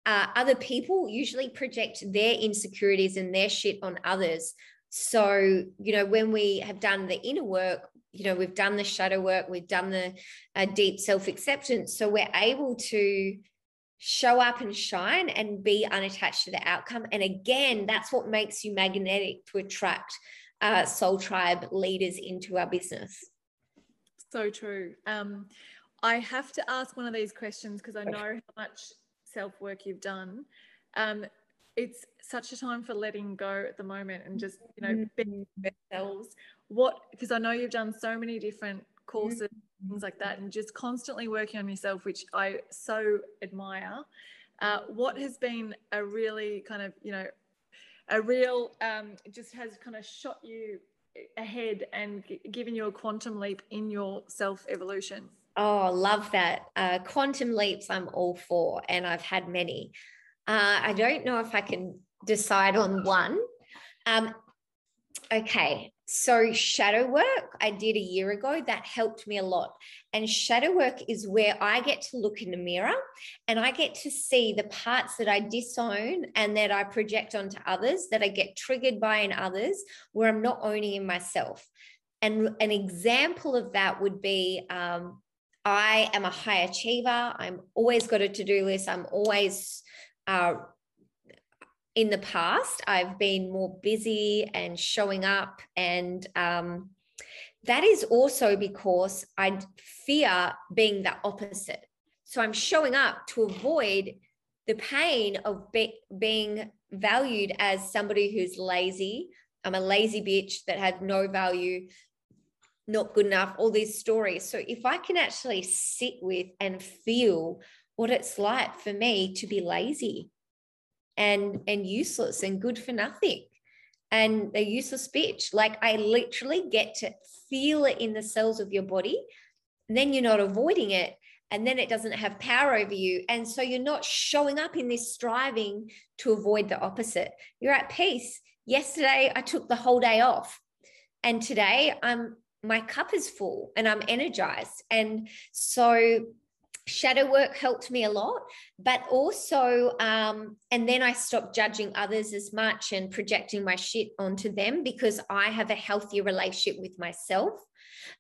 uh, other people usually project their insecurities and their shit on others. So, you know, when we have done the inner work, you know, we've done the shadow work, we've done the uh, deep self acceptance. So we're able to show up and shine and be unattached to the outcome. And again, that's what makes you magnetic to attract uh, soul tribe leaders into our business. So true. Um, I have to ask one of these questions because I know how much self work you've done. Um, it's such a time for letting go at the moment and just you know mm-hmm. being ourselves. What because I know you've done so many different courses mm-hmm. things like that and just constantly working on yourself, which I so admire. Uh, what has been a really kind of you know a real um, just has kind of shot you ahead and given you a quantum leap in your self evolution? Oh, love that. Uh, quantum leaps, I'm all for, and I've had many. Uh, I don't know if I can decide on one. Um, okay, so shadow work I did a year ago that helped me a lot. And shadow work is where I get to look in the mirror and I get to see the parts that I disown and that I project onto others, that I get triggered by in others, where I'm not owning in myself. And an example of that would be um, I am a high achiever. I'm always got a to do list. I'm always, uh, in the past, I've been more busy and showing up. And um, that is also because I fear being the opposite. So I'm showing up to avoid the pain of be- being valued as somebody who's lazy. I'm a lazy bitch that had no value not good enough, all these stories. So if I can actually sit with and feel what it's like for me to be lazy and and useless and good for nothing and a useless bitch. Like I literally get to feel it in the cells of your body. And then you're not avoiding it. And then it doesn't have power over you. And so you're not showing up in this striving to avoid the opposite. You're at peace. Yesterday, I took the whole day off. And today, I'm my cup is full and I'm energized. And so shadow work helped me a lot but also um, and then i stopped judging others as much and projecting my shit onto them because i have a healthier relationship with myself.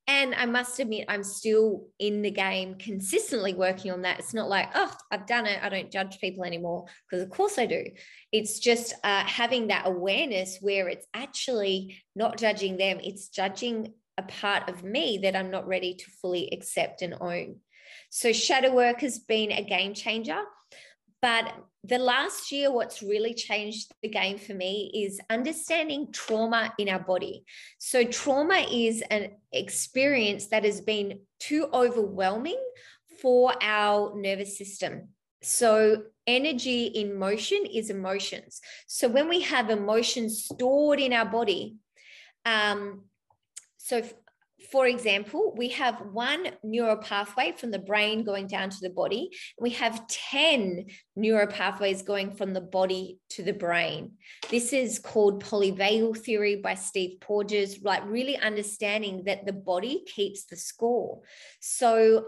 And i must admit i'm still in the game consistently working on that. It's not like oh i've done it. I don't judge people anymore. Because of course i do. It's just uh, having that awareness where it's actually not judging them it's judging a part of me that i'm not ready to fully accept and own so shadow work has been a game changer. But the last year, what's really changed the game for me is understanding trauma in our body. So, trauma is an experience that has been too overwhelming for our nervous system. So, energy in motion is emotions. So, when we have emotions stored in our body, um, so for example, we have one neural pathway from the brain going down to the body. We have 10 neural pathways going from the body to the brain. This is called polyvagal theory by Steve Porges, like really understanding that the body keeps the score. So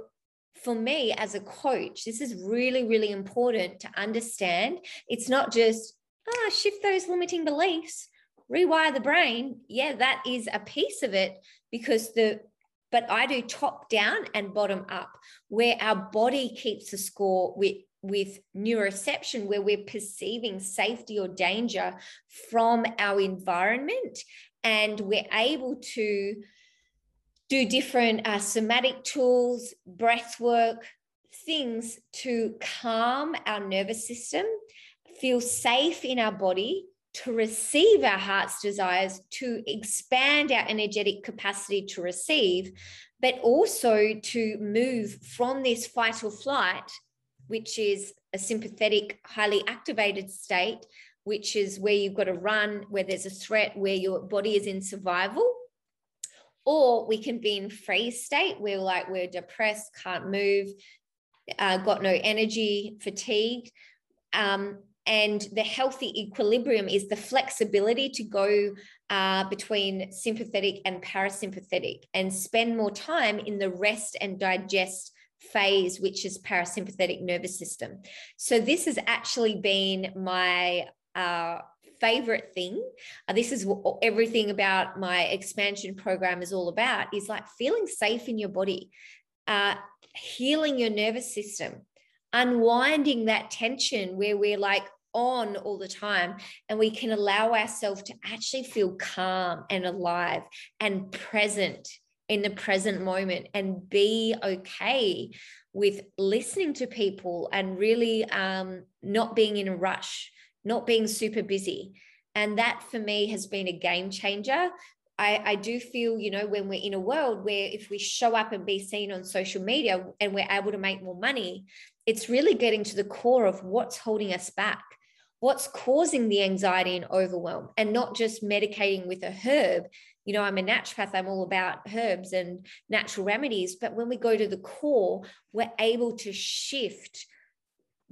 for me as a coach, this is really, really important to understand. It's not just, ah, shift those limiting beliefs rewire the brain. Yeah that is a piece of it because the but I do top down and bottom up, where our body keeps the score with with neuroception, where we're perceiving safety or danger from our environment, and we're able to do different uh, somatic tools, breath work, things to calm our nervous system, feel safe in our body, to receive our heart's desires, to expand our energetic capacity to receive, but also to move from this fight or flight, which is a sympathetic, highly activated state, which is where you've got to run, where there's a threat, where your body is in survival. Or we can be in freeze state where like we're depressed, can't move, uh, got no energy, fatigued. Um, and the healthy equilibrium is the flexibility to go uh, between sympathetic and parasympathetic and spend more time in the rest and digest phase, which is parasympathetic nervous system. So, this has actually been my uh, favorite thing. Uh, this is what everything about my expansion program is all about is like feeling safe in your body, uh, healing your nervous system, unwinding that tension where we're like, on all the time and we can allow ourselves to actually feel calm and alive and present in the present moment and be okay with listening to people and really um, not being in a rush, not being super busy. And that for me has been a game changer. I, I do feel, you know, when we're in a world where if we show up and be seen on social media and we're able to make more money, it's really getting to the core of what's holding us back what's causing the anxiety and overwhelm and not just medicating with a herb. You know i'm a naturopath i'm all about herbs and natural remedies but when we go to the core we're able to shift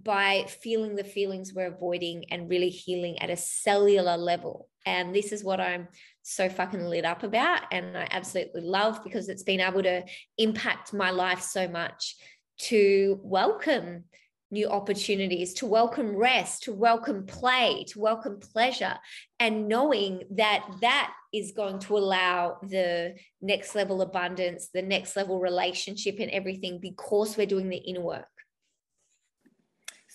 by feeling the feelings we're avoiding and really healing at a cellular level. And this is what i'm so fucking lit up about and i absolutely love because it's been able to impact my life so much to welcome new opportunities, to welcome rest, to welcome play, to welcome pleasure, and knowing that that is going to allow the next level abundance, the next level relationship, and everything because we're doing the inner work.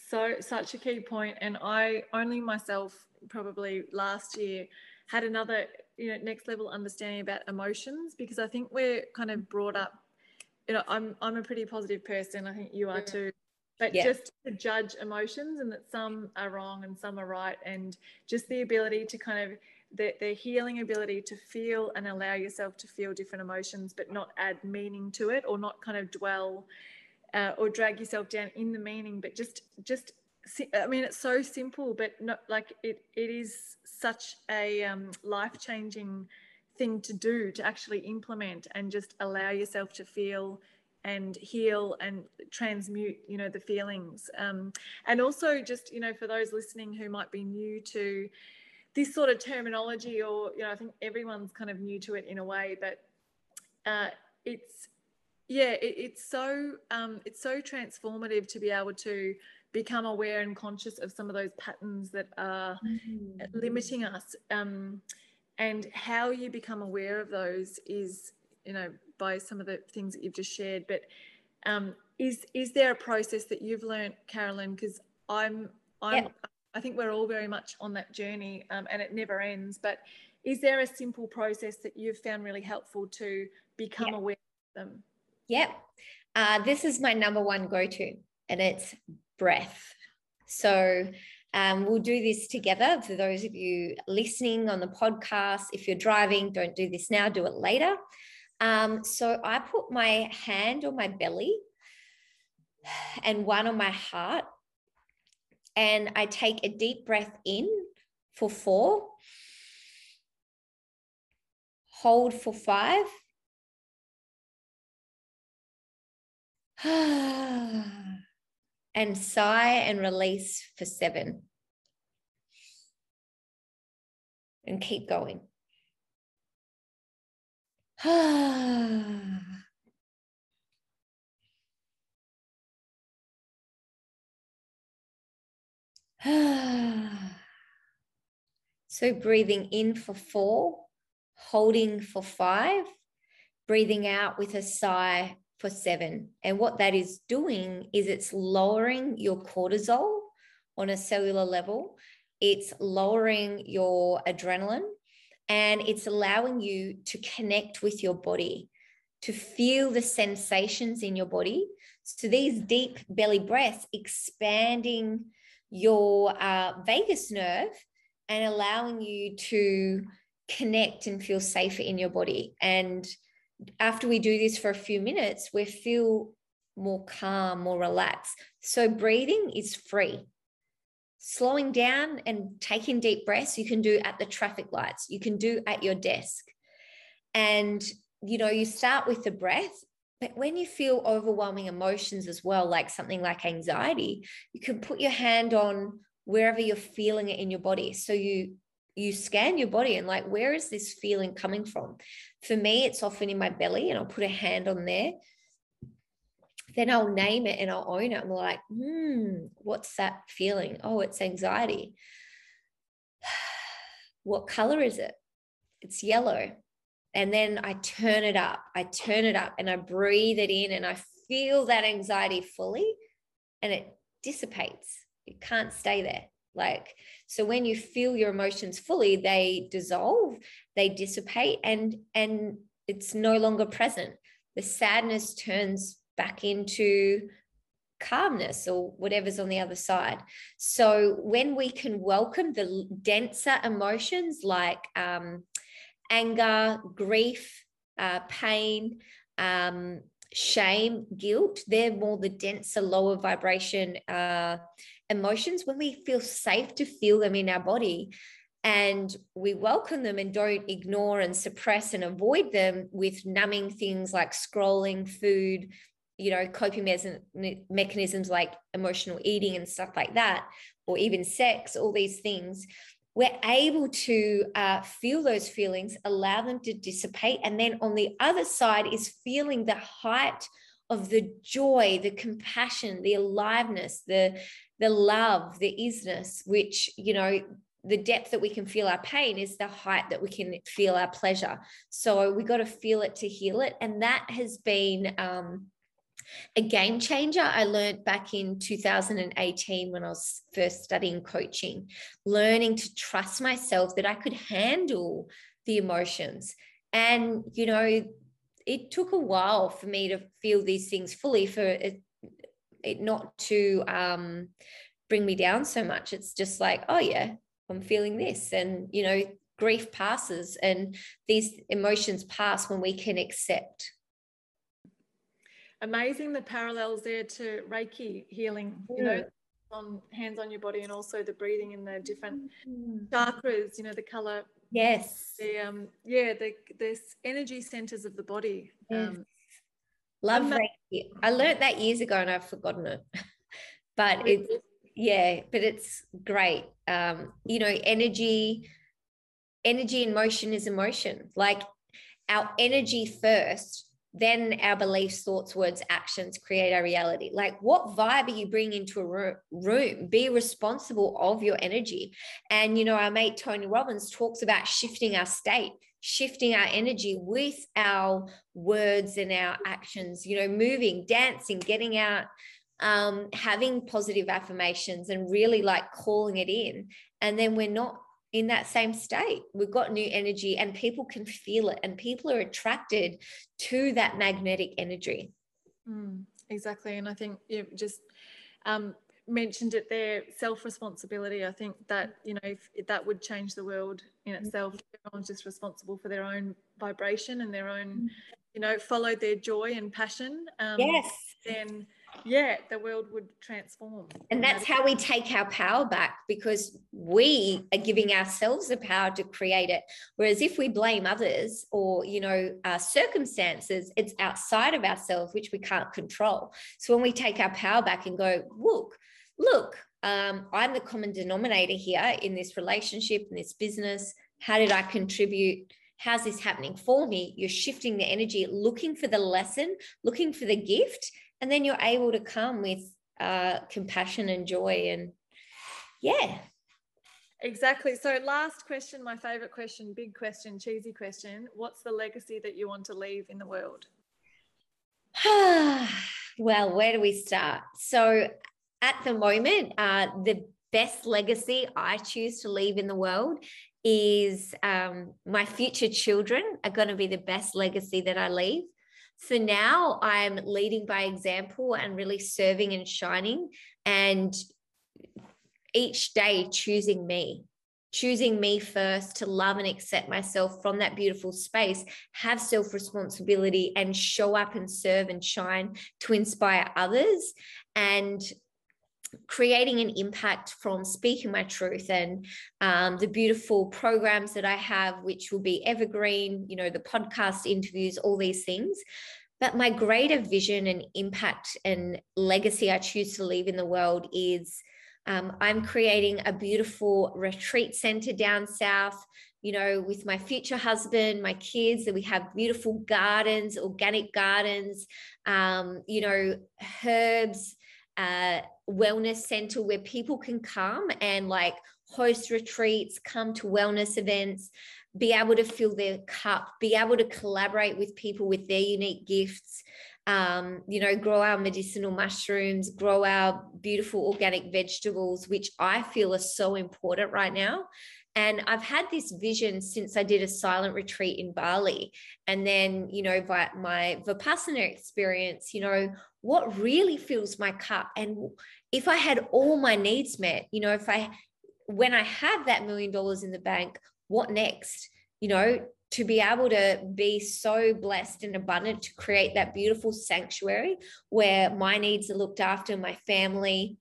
So, such a key point, and I only myself probably last year had another you know next level understanding about emotions because I think we're kind of brought up you know I'm I'm a pretty positive person I think you are too but yeah. just to judge emotions and that some are wrong and some are right and just the ability to kind of the, the healing ability to feel and allow yourself to feel different emotions but not add meaning to it or not kind of dwell uh, or drag yourself down in the meaning but just just I mean, it's so simple, but not like it. It is such a um, life changing thing to do to actually implement and just allow yourself to feel and heal and transmute you know the feelings um, and also just you know for those listening who might be new to this sort of terminology or you know i think everyone's kind of new to it in a way but uh, it's yeah, it, it's so um, it's so transformative to be able to become aware and conscious of some of those patterns that are mm-hmm. limiting us. Um, and how you become aware of those is, you know, by some of the things that you've just shared. But um, is is there a process that you've learned, Carolyn? Because I'm I'm I think we're all very much on that journey, um, and it never ends. But is there a simple process that you've found really helpful to become aware of them? Yep. Uh, this is my number one go to, and it's breath. So um, we'll do this together for those of you listening on the podcast. If you're driving, don't do this now, do it later. Um, so I put my hand on my belly and one on my heart, and I take a deep breath in for four, hold for five. and sigh and release for seven. And keep going. so breathing in for four, holding for five, breathing out with a sigh for seven. And what that is doing is it's lowering your cortisol on a cellular level, it's lowering your adrenaline, and it's allowing you to connect with your body, to feel the sensations in your body. So these deep belly breaths expanding your uh, vagus nerve and allowing you to connect and feel safer in your body. And after we do this for a few minutes, we feel more calm, more relaxed. So breathing is free. Slowing down and taking deep breaths, you can do at the traffic lights, you can do at your desk. And, you know, you start with the breath, but when you feel overwhelming emotions as well, like something like anxiety, you can put your hand on wherever you're feeling it in your body. So you you scan your body and like where is this feeling coming from for me it's often in my belly and i'll put a hand on there then i'll name it and i'll own it. I'm like hmm what's that feeling? Oh it's anxiety. What color is it? It's yellow. And then i turn it up. I turn it up and i breathe it in and i feel that anxiety fully and it dissipates. It can't stay there. Like so when you feel your emotions fully they dissolve they dissipate and and it's no longer present. The sadness turns back into calmness or whatever's on the other side. So when we can welcome the denser emotions like um, anger grief uh, pain um, shame guilt they're more the denser lower vibration uh, emotions, when we feel safe to feel them in our body. And we welcome them and don't ignore and suppress and avoid them with numbing things like scrolling, food, you know, coping me- mechanisms like emotional eating and stuff like that, or even sex, all these things, we're able to uh, feel those feelings, allow them to dissipate. And then on the other side is feeling the height of the joy, the compassion, the aliveness, the the love, the isness, which, you know, the depth that we can feel our pain is the height that we can feel our pleasure. So we got to feel it to heal it. And that has been um, a game changer. I learned back in 2018 when I was first studying coaching, learning to trust myself that I could handle the emotions. And, you know, it took a while for me to feel these things fully for it it not to um, bring me down so much. It's just like, oh yeah, I'm feeling this, and you know, grief passes, and these emotions pass when we can accept. Amazing the parallels there to Reiki healing. You know, on hands on your body, and also the breathing in the different mm. chakras. You know, the color. Yes. The um, yeah, the this energy centers of the body. Yes. Um, Love Reiki. I learned that years ago and I've forgotten it. but it's yeah, but it's great. Um, you know, energy, energy and motion is emotion. Like our energy first then our beliefs, thoughts, words, actions create our reality. Like, what vibe are you bringing into a room? Be responsible of your energy. And, you know, our mate Tony Robbins talks about shifting our state, shifting our energy with our words and our actions, you know, moving, dancing, getting out, um, having positive affirmations and really like calling it in. And then we're not in that same state. We've got new energy and people can feel it and people are attracted to that magnetic energy. Mm, exactly. And I think you just um, mentioned it there self responsibility. I think that, you know, if, if that would change the world in mm. itself. Everyone's just responsible for their own vibration and their own, mm. you know, follow their joy and passion. Um, yes. Then yeah, the world would transform. And that's how we take our power back because we are giving ourselves the power to create it. Whereas if we blame others or, you know, uh, circumstances, it's outside of ourselves, which we can't control. So when we take our power back and go, look, look, um, I'm the common denominator here in this relationship, in this business. How did I contribute? How's this happening for me? You're shifting the energy, looking for the lesson, looking for the gift and then you're able to come with uh, compassion and joy and yeah. Exactly. So last question my favorite question big question cheesy question. What's the legacy that you want to leave in the world? Well where do we start? So at the moment uh, the best legacy i choose to leave in the world is um, my future children are going to be the best legacy that i leave for now, I'm leading by example and really serving and shining, and each day choosing me, choosing me first to love and accept myself from that beautiful space, have self responsibility, and show up and serve and shine to inspire others. And creating an impact from speaking my truth and um, the beautiful programs that I have, which will be evergreen, you know, the podcast interviews, all these things. But my greater vision and impact and legacy I choose to leave in the world is um, I'm creating a beautiful retreat center down south you know, with my future husband, my kids, that we have beautiful gardens, organic gardens, um, you know, herbs, uh, wellness center where people can come and like host retreats, come to wellness events, be able to fill their cup, be able to collaborate with people with their unique gifts, um, you know, grow our medicinal mushrooms, grow our beautiful organic vegetables, which I feel are so important right now. And I've had this vision since I did a silent retreat in Bali. And then, you know, by my Vipassana experience, you know, what really fills my cup. And if I had all my needs met, you know, if I, when I have that million dollars in the bank, what next? You know, to be able to be so blessed and abundant to create that beautiful sanctuary where my needs are looked after, my family,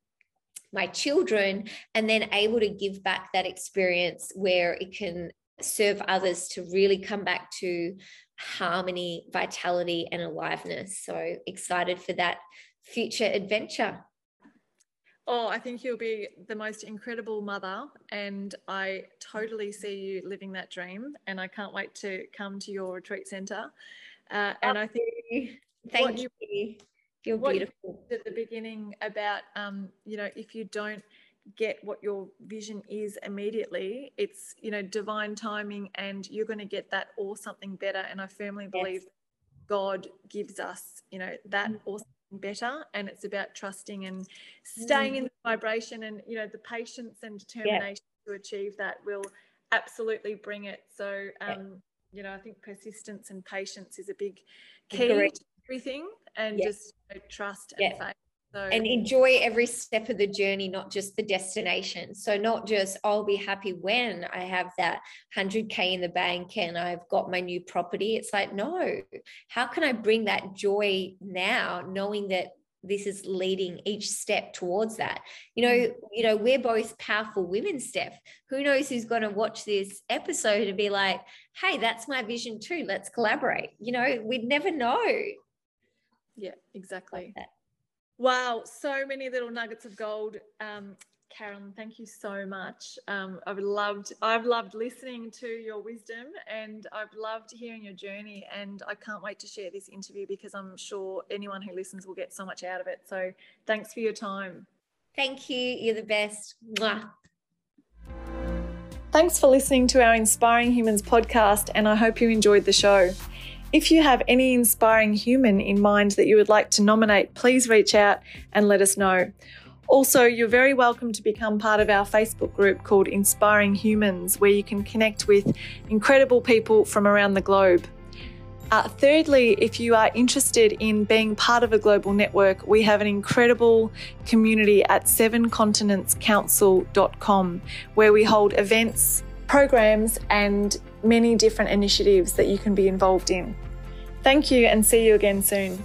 my children, and then able to give back that experience where it can serve others to really come back to harmony, vitality, and aliveness. So excited for that future adventure. Oh, I think you'll be the most incredible mother, and I totally see you living that dream. And I can't wait to come to your retreat centre. Uh, and I think thank you. you. You're beautiful. You at the beginning about um, you know if you don't get what your vision is immediately, it's you know divine timing, and you're going to get that or something better. And I firmly believe yes. God gives us you know that mm. or better and it's about trusting and staying mm. in the vibration and you know the patience and determination yeah. to achieve that will absolutely bring it so um yeah. you know i think persistence and patience is a big key to everything and yeah. just you know, trust and faith so, and enjoy every step of the journey, not just the destination. So, not just I'll be happy when I have that 100K in the bank and I've got my new property. It's like, no, how can I bring that joy now, knowing that this is leading each step towards that you know mm. you know we're both powerful women steph who knows who's going to watch this episode and be like hey that's my vision too let's collaborate you know we'd never know yeah exactly like Wow, so many little nuggets of gold. Um, Carolyn, thank you so much. Um, I've loved I've loved listening to your wisdom and I've loved hearing your journey and I can't wait to share this interview because I'm sure anyone who listens will get so much out of it. So thanks for your time. Thank you. You're the best. Mwah. Thanks for listening to our Inspiring Humans podcast, and I hope you enjoyed the show. If you have any inspiring human in mind that you would like to nominate, please reach out and let us know. Also, you're very welcome to become part of our Facebook group called Inspiring Humans, where you can connect with incredible people from around the globe. Uh, thirdly, if you are interested in being part of a global network, we have an incredible community at sevencontinentscouncil.com where we hold events, programs, and many different initiatives that you can be involved in. Thank you and see you again soon.